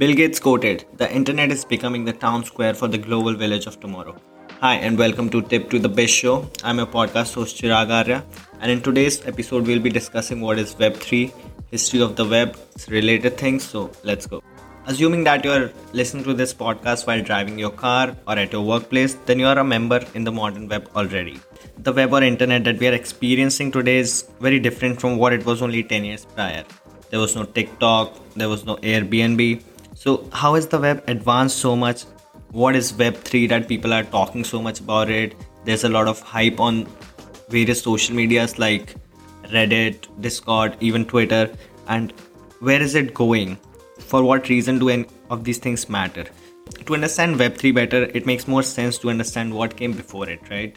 Bill Gates quoted, The internet is becoming the town square for the global village of tomorrow. Hi, and welcome to Tip to the Biz Show. I'm your podcast host Chirag Arya, and in today's episode, we'll be discussing what is Web3, history of the web, related things. So let's go. Assuming that you're listening to this podcast while driving your car or at your workplace, then you are a member in the modern web already. The web or internet that we are experiencing today is very different from what it was only 10 years prior. There was no TikTok, there was no Airbnb, so, how has the web advanced so much? What is Web3 that people are talking so much about it? There's a lot of hype on various social medias like Reddit, Discord, even Twitter. And where is it going? For what reason do any of these things matter? To understand Web3 better, it makes more sense to understand what came before it, right?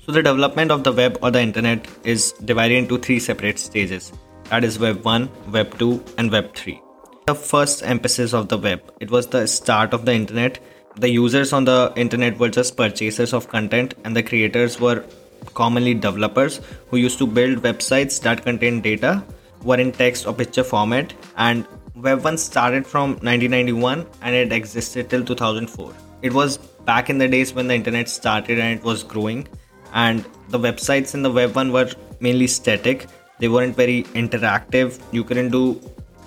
So, the development of the web or the internet is divided into three separate stages that is, Web 1, Web 2, and Web 3 the first emphasis of the web. It was the start of the internet. The users on the internet were just purchasers of content, and the creators were commonly developers who used to build websites that contained data, were in text or picture format, and Web 1 started from 1991 and it existed till 2004. It was back in the days when the internet started and it was growing, and the websites in the Web 1 were mainly static. They weren't very interactive. You couldn't do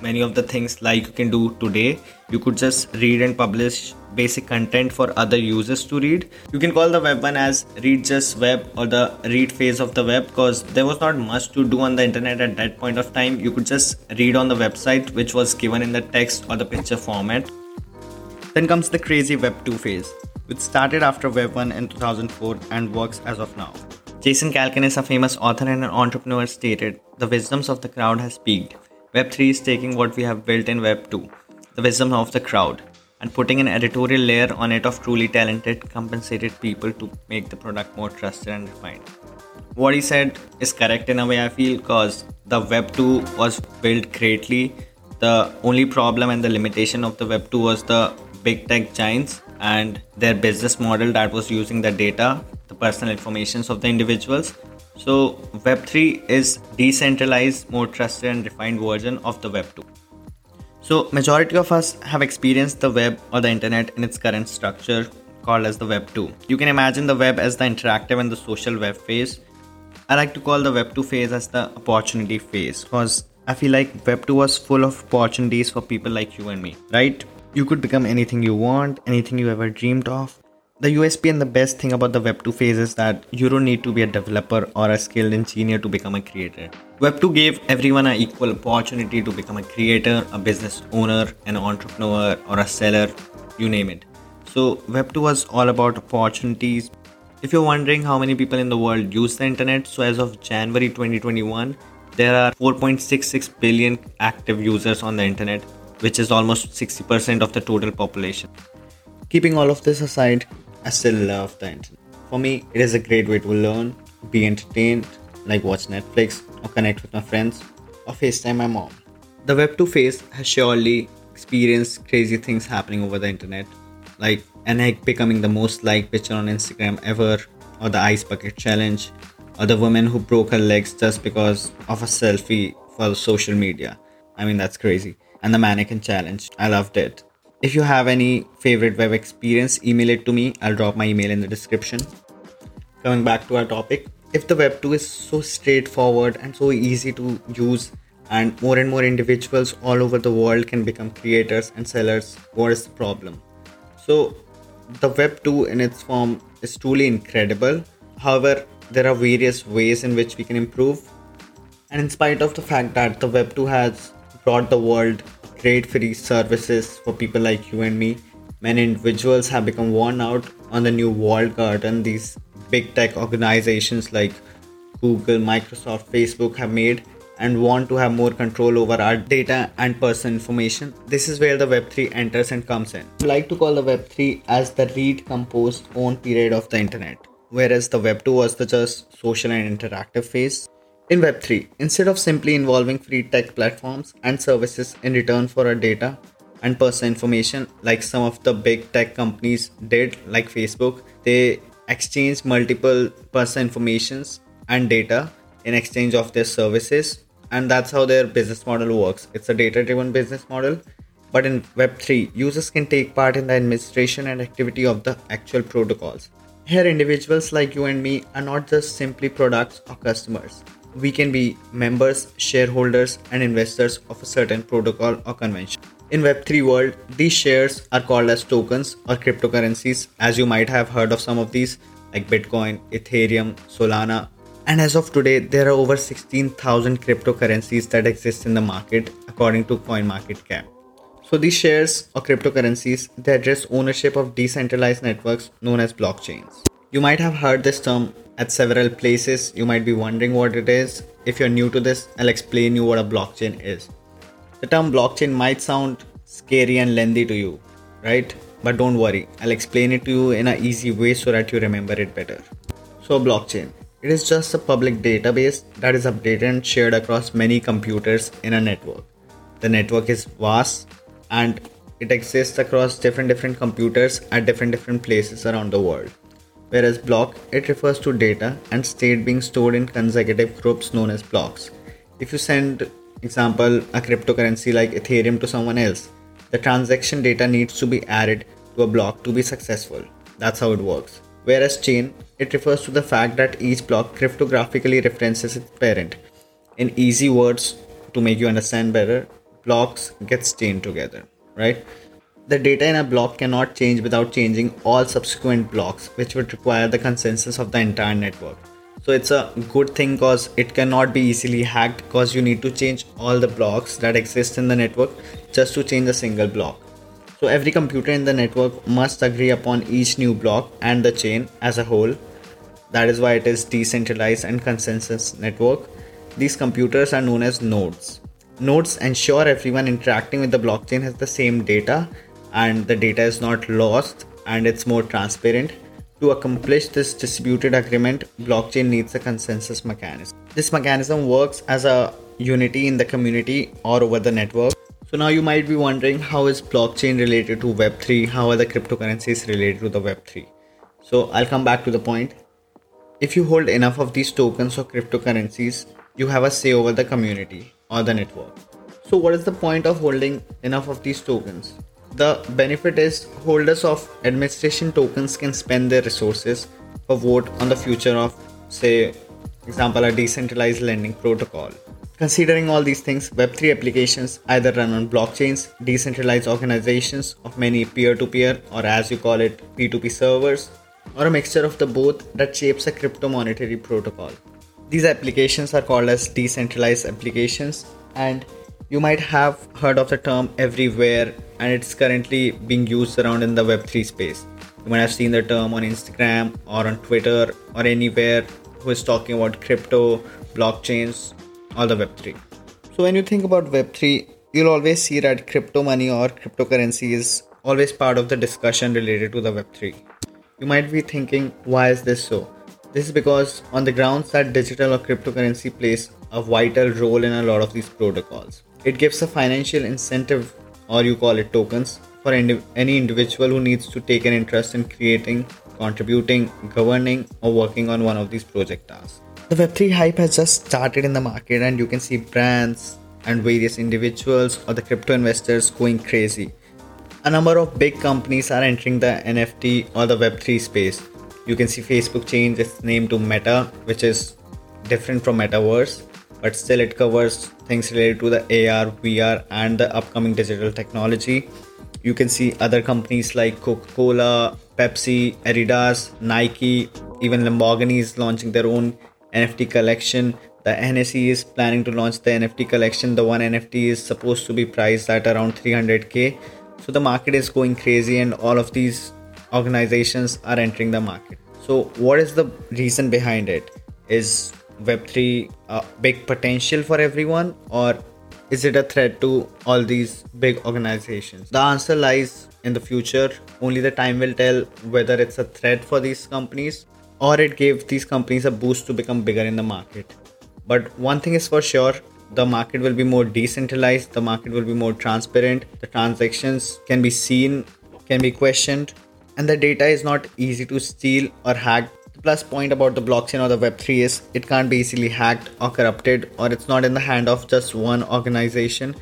many of the things like you can do today. You could just read and publish basic content for other users to read. You can call the web one as read just web or the read phase of the web because there was not much to do on the internet at that point of time. You could just read on the website which was given in the text or the picture format. Then comes the crazy web 2 phase which started after web 1 in 2004 and works as of now. Jason calacanis a famous author and an entrepreneur stated the wisdoms of the crowd has peaked Web3 is taking what we have built in Web2, the wisdom of the crowd, and putting an editorial layer on it of truly talented, compensated people to make the product more trusted and refined. What he said is correct in a way, I feel, because the Web2 was built greatly. The only problem and the limitation of the Web2 was the big tech giants and their business model that was using the data, the personal informations of the individuals so Web3 is decentralized, more trusted and refined version of the Web2. So majority of us have experienced the web or the internet in its current structure called as the Web 2. You can imagine the web as the interactive and the social web phase. I like to call the Web 2 phase as the opportunity phase because I feel like Web 2 was full of opportunities for people like you and me, right? You could become anything you want, anything you ever dreamed of the USP and the best thing about the Web 2 phase is that you don't need to be a developer or a skilled engineer to become a creator. Web 2 gave everyone an equal opportunity to become a creator, a business owner, an entrepreneur, or a seller, you name it. So, Web 2 was all about opportunities. If you're wondering how many people in the world use the internet, so as of January 2021, there are 4.66 billion active users on the internet, which is almost 60% of the total population. Keeping all of this aside, I still love the internet. For me, it is a great way to learn, be entertained, like watch Netflix, or connect with my friends, or FaceTime my mom. The Web 2 phase has surely experienced crazy things happening over the internet, like an egg becoming the most liked picture on Instagram ever, or the ice bucket challenge, or the woman who broke her legs just because of a selfie for social media. I mean, that's crazy. And the mannequin challenge. I loved it. If you have any favorite web experience, email it to me. I'll drop my email in the description. Coming back to our topic, if the Web 2 is so straightforward and so easy to use, and more and more individuals all over the world can become creators and sellers, what is the problem? So, the Web 2 in its form is truly incredible. However, there are various ways in which we can improve. And in spite of the fact that the Web 2 has brought the world trade free services for people like you and me. Many individuals have become worn out on the new walled garden these big tech organizations like Google, Microsoft, Facebook have made and want to have more control over our data and personal information. This is where the Web3 enters and comes in. I like to call the Web3 as the read, compose, own period of the internet, whereas the Web2 was the just social and interactive phase. In Web3, instead of simply involving free tech platforms and services in return for our data and personal information, like some of the big tech companies did, like Facebook, they exchange multiple personal informations and data in exchange of their services. And that's how their business model works. It's a data driven business model. But in Web3, users can take part in the administration and activity of the actual protocols. Here, individuals like you and me are not just simply products or customers. We can be members, shareholders, and investors of a certain protocol or convention. In Web3 world, these shares are called as tokens or cryptocurrencies, as you might have heard of some of these like Bitcoin, Ethereum, Solana. And as of today, there are over 16,000 cryptocurrencies that exist in the market according to CoinMarketCap. So these shares or cryptocurrencies, they address ownership of decentralized networks known as blockchains. You might have heard this term at several places. You might be wondering what it is. If you're new to this, I'll explain you what a blockchain is. The term blockchain might sound scary and lengthy to you, right? But don't worry, I'll explain it to you in an easy way so that you remember it better. So, blockchain. It is just a public database that is updated and shared across many computers in a network. The network is vast and it exists across different different computers at different different places around the world whereas block it refers to data and state being stored in consecutive groups known as blocks. If you send example a cryptocurrency like ethereum to someone else the transaction data needs to be added to a block to be successful. That's how it works. Whereas chain it refers to the fact that each block cryptographically references its parent. In easy words to make you understand better blocks get chained together, right? The data in a block cannot change without changing all subsequent blocks, which would require the consensus of the entire network. So it's a good thing because it cannot be easily hacked because you need to change all the blocks that exist in the network just to change a single block. So every computer in the network must agree upon each new block and the chain as a whole. That is why it is decentralized and consensus network. These computers are known as nodes nodes ensure everyone interacting with the blockchain has the same data and the data is not lost and it's more transparent. To accomplish this distributed agreement, blockchain needs a consensus mechanism. This mechanism works as a unity in the community or over the network. So now you might be wondering how is blockchain related to Web3? How are the cryptocurrencies related to the Web3? So I'll come back to the point. If you hold enough of these tokens or cryptocurrencies, you have a say over the community or the network. So, what is the point of holding enough of these tokens? The benefit is holders of administration tokens can spend their resources for vote on the future of, say, example, a decentralized lending protocol. Considering all these things, Web3 applications either run on blockchains, decentralized organizations of many peer to peer, or as you call it, P2P servers, or a mixture of the both that shapes a crypto monetary protocol. These applications are called as decentralized applications, and you might have heard of the term everywhere, and it's currently being used around in the Web3 space. You might have seen the term on Instagram or on Twitter or anywhere who is talking about crypto, blockchains, or the Web3. So, when you think about Web3, you'll always see that crypto money or cryptocurrency is always part of the discussion related to the Web3. You might be thinking, why is this so? This is because, on the grounds that digital or cryptocurrency plays a vital role in a lot of these protocols, it gives a financial incentive, or you call it tokens, for any individual who needs to take an interest in creating, contributing, governing, or working on one of these project tasks. The Web3 hype has just started in the market, and you can see brands and various individuals or the crypto investors going crazy. A number of big companies are entering the NFT or the Web3 space you can see Facebook change its name to Meta, which is different from Metaverse, but still it covers things related to the AR, VR, and the upcoming digital technology. You can see other companies like Coca Cola, Pepsi, Adidas, Nike, even Lamborghini is launching their own NFT collection. The NSE is planning to launch the NFT collection. The one NFT is supposed to be priced at around 300k. So the market is going crazy, and all of these organizations are entering the market. So, what is the reason behind it? Is Web3 a uh, big potential for everyone, or is it a threat to all these big organizations? The answer lies in the future. Only the time will tell whether it's a threat for these companies or it gave these companies a boost to become bigger in the market. But one thing is for sure the market will be more decentralized, the market will be more transparent, the transactions can be seen, can be questioned, and the data is not easy to steal or hack. Plus point about the blockchain or the Web3 is it can't be easily hacked or corrupted, or it's not in the hand of just one organization.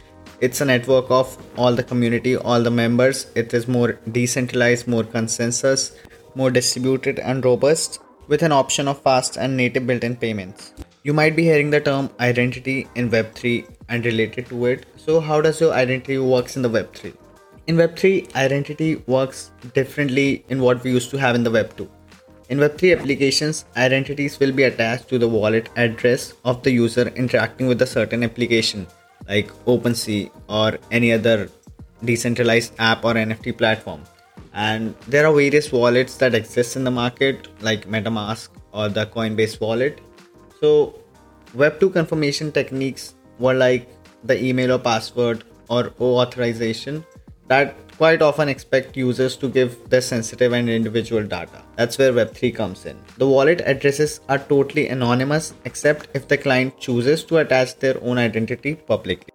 it's a network of all the community all the members. It is more decentralized more consensus more distributed and robust with an option of fast and native built-in payments. You might be hearing the term identity in web3 and related to it. So how does your identity works in the web3 in web3 identity works differently in what we used to have in the web2 in Web3 applications, identities will be attached to the wallet address of the user interacting with a certain application like OpenSea or any other decentralized app or NFT platform. And there are various wallets that exist in the market like MetaMask or the Coinbase wallet. So, Web2 confirmation techniques were like the email or password or O authorization that quite often expect users to give their sensitive and individual data. That's where Web3 comes in. The wallet addresses are totally anonymous except if the client chooses to attach their own identity publicly.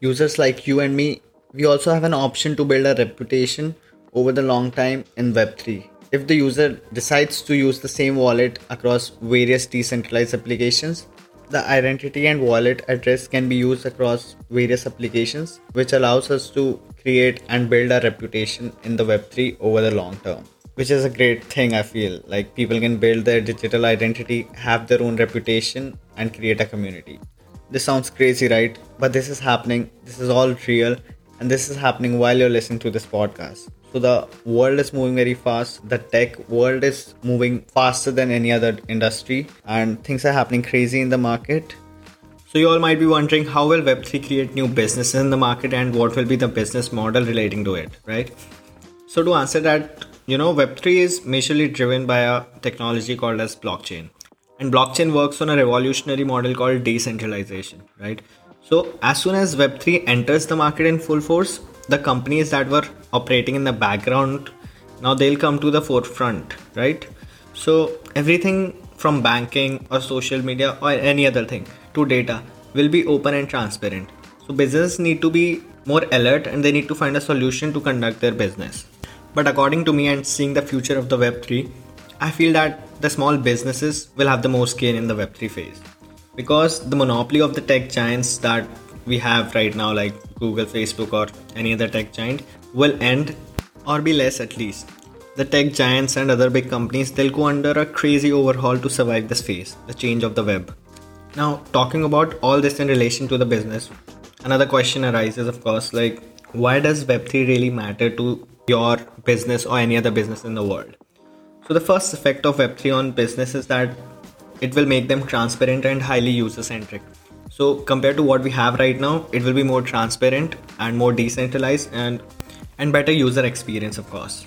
Users like you and me, we also have an option to build a reputation over the long time in Web3. If the user decides to use the same wallet across various decentralized applications, the identity and wallet address can be used across various applications, which allows us to create and build a reputation in the Web3 over the long term. Which is a great thing, I feel. Like people can build their digital identity, have their own reputation, and create a community. This sounds crazy, right? But this is happening, this is all real, and this is happening while you're listening to this podcast. So the world is moving very fast. The tech world is moving faster than any other industry, and things are happening crazy in the market. So you all might be wondering how will Web3 create new businesses in the market and what will be the business model relating to it, right? So to answer that, you know, Web3 is majorly driven by a technology called as blockchain. And blockchain works on a revolutionary model called decentralization, right? So as soon as Web3 enters the market in full force, the companies that were operating in the background now they'll come to the forefront right? So everything from banking or social media or any other thing to data will be open and transparent. So businesses need to be more alert and they need to find a solution to conduct their business. But according to me and seeing the future of the web3 i feel that the small businesses will have the most gain in the web3 phase. Because the monopoly of the tech giants that we have right now, like Google, Facebook, or any other tech giant, will end or be less at least. The tech giants and other big companies they'll go under a crazy overhaul to survive this phase, the change of the web. Now, talking about all this in relation to the business, another question arises, of course, like why does Web3 really matter to your business or any other business in the world? So, the first effect of Web3 on business is that it will make them transparent and highly user centric. So compared to what we have right now, it will be more transparent and more decentralized and and better user experience, of course.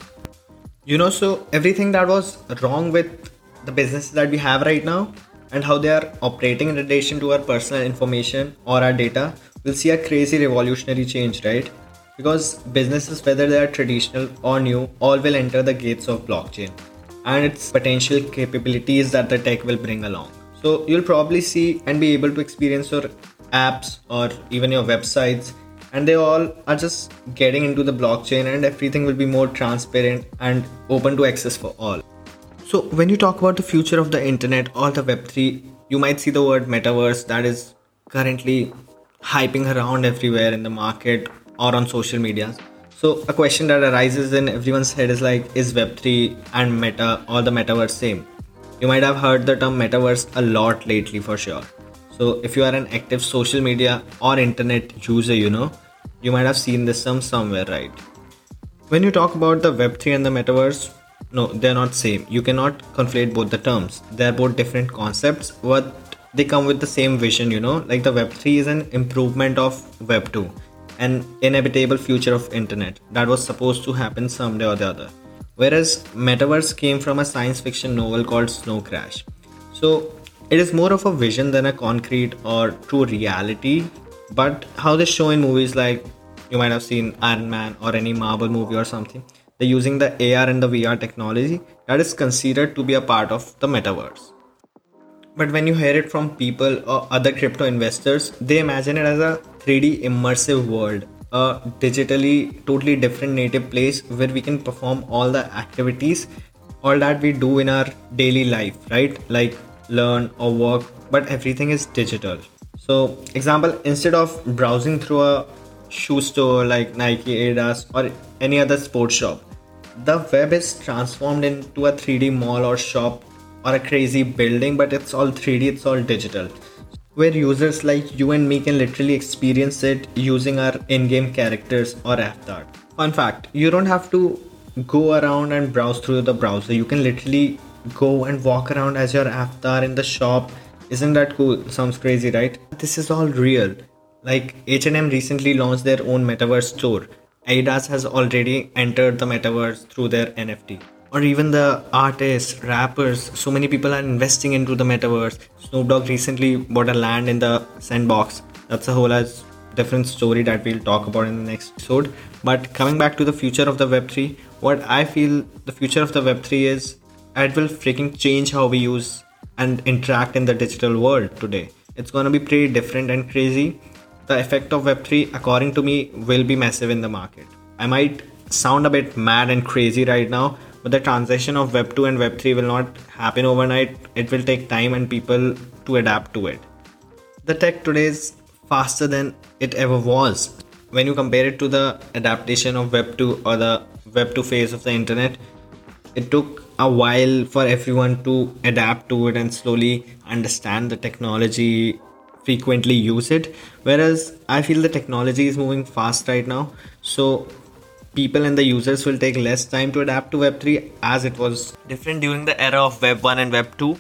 You know, so everything that was wrong with the businesses that we have right now and how they are operating in relation to our personal information or our data will see a crazy revolutionary change, right? Because businesses, whether they are traditional or new, all will enter the gates of blockchain and its potential capabilities that the tech will bring along. So you'll probably see and be able to experience your apps or even your websites and they all are just getting into the blockchain and everything will be more transparent and open to access for all. So when you talk about the future of the internet or the web3, you might see the word metaverse that is currently hyping around everywhere in the market or on social media. So a question that arises in everyone's head is like is web3 and meta or the metaverse same? You might have heard the term metaverse a lot lately for sure. So, if you are an active social media or internet user, you know, you might have seen this term somewhere, right? When you talk about the Web3 and the metaverse, no, they're not same. You cannot conflate both the terms. They're both different concepts, but they come with the same vision, you know. Like the Web3 is an improvement of Web2, an inevitable future of internet that was supposed to happen someday or the other whereas Metaverse came from a science fiction novel called Snow Crash. So it is more of a vision than a concrete or true reality, but how they show in movies like you might have seen Iron Man or any Marvel movie or something, they're using the AR and the VR technology that is considered to be a part of the metaverse. But when you hear it from people or other crypto investors, they imagine it as a 3D immersive world a digitally totally different native place where we can perform all the activities all that we do in our daily life right like learn or work but everything is digital so example instead of browsing through a shoe store like Nike, Adidas, or any other sports shop. The web is transformed into a 3D mall or shop or a crazy building, but it's all 3D, it's all digital. Where users like you and me can literally experience it using our in game characters or avatar. Fun fact you don't have to go around and browse through the browser, you can literally go and walk around as your avatar in the shop. Isn't that cool? Sounds crazy, right? This is all real. Like H&M recently launched their own metaverse store. Adidas has already entered the metaverse through their NFT. Or even the artists, rappers, so many people are investing into the metaverse. Snoop Dogg recently bought a land in the sandbox. That's a whole different story that we'll talk about in the next episode. But coming back to the future of the Web3, what I feel the future of the Web3 is it will freaking change how we use and interact in the digital world today. It's gonna be pretty different and crazy. The effect of Web3, according to me, will be massive in the market. I might sound a bit mad and crazy right now, but the transition of Web2 and Web3 will not happen overnight. It will take time and people to adapt to it. The tech today is faster than it ever was. When you compare it to the adaptation of Web2 or the Web2 phase of the internet, it took a while for everyone to adapt to it and slowly understand the technology frequently use it whereas i feel the technology is moving fast right now so people and the users will take less time to adapt to web3 as it was different during the era of web 1 and web 2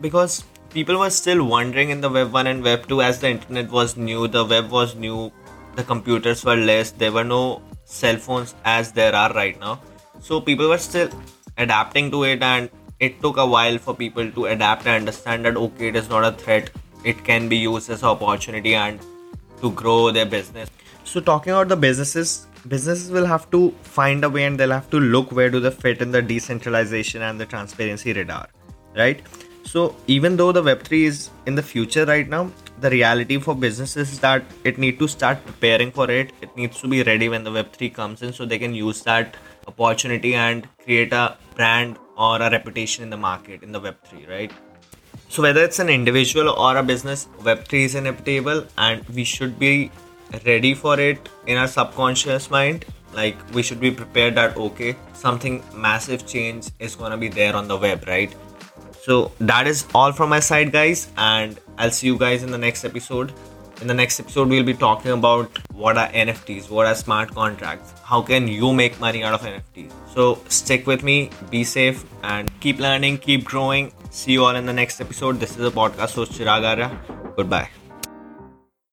because people were still wondering in the web 1 and web 2 as the internet was new the web was new the computers were less there were no cell phones as there are right now. So people were still adapting to it and it took a while for people to adapt and understand that okay it is not a threat. It can be used as an opportunity and to grow their business. So talking about the businesses businesses will have to find a way and they'll have to look where do they fit in the decentralization and the transparency radar right? So even though the web3 is in the future right now the reality for businesses is that it need to start preparing for it. It needs to be ready when the web3 comes in so they can use that opportunity and create a brand or a reputation in the market in the web3 right? So whether it's an individual or a business web3 is inevitable and we should be ready for it in our subconscious mind like we should be prepared that okay something massive change is to be there on the web right? So that is all from my side guys and i'll see you guys in the next episode. In the next episode we'll be talking about what are nfts what are smart contracts how can you make money out of nfts so stick with me be safe and keep learning keep growing. See you all in the next episode. This is a podcast host chirag arya. Goodbye